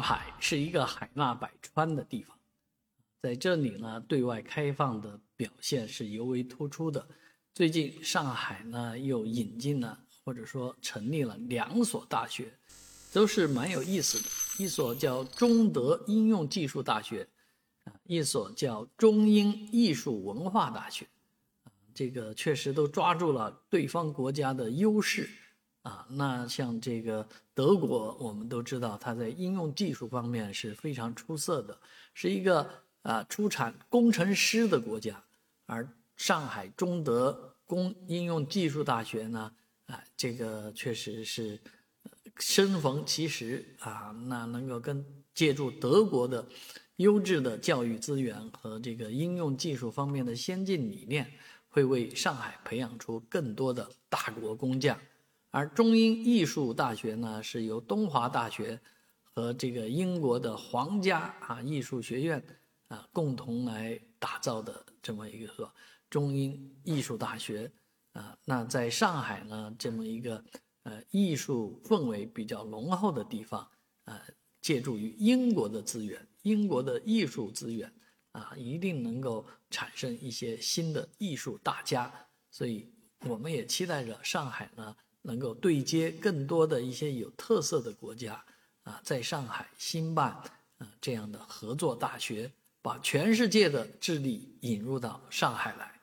海是一个海纳百川的地方，在这里呢，对外开放的表现是尤为突出的。最近上海呢又引进了或者说成立了两所大学，都是蛮有意思的。一所叫中德应用技术大学，啊，一所叫中英艺术文化大学，这个确实都抓住了对方国家的优势。啊，那像这个德国，我们都知道，它在应用技术方面是非常出色的，是一个啊出产工程师的国家。而上海中德工应用技术大学呢，啊，这个确实是生逢其时啊，那能够跟借助德国的优质的教育资源和这个应用技术方面的先进理念，会为上海培养出更多的大国工匠。而中英艺术大学呢，是由东华大学和这个英国的皇家啊艺术学院啊共同来打造的这么一个中英艺术大学啊。那在上海呢，这么一个呃艺术氛围比较浓厚的地方啊，借助于英国的资源，英国的艺术资源啊，一定能够产生一些新的艺术大家。所以，我们也期待着上海呢。能够对接更多的一些有特色的国家，啊，在上海新办啊这样的合作大学，把全世界的智力引入到上海来。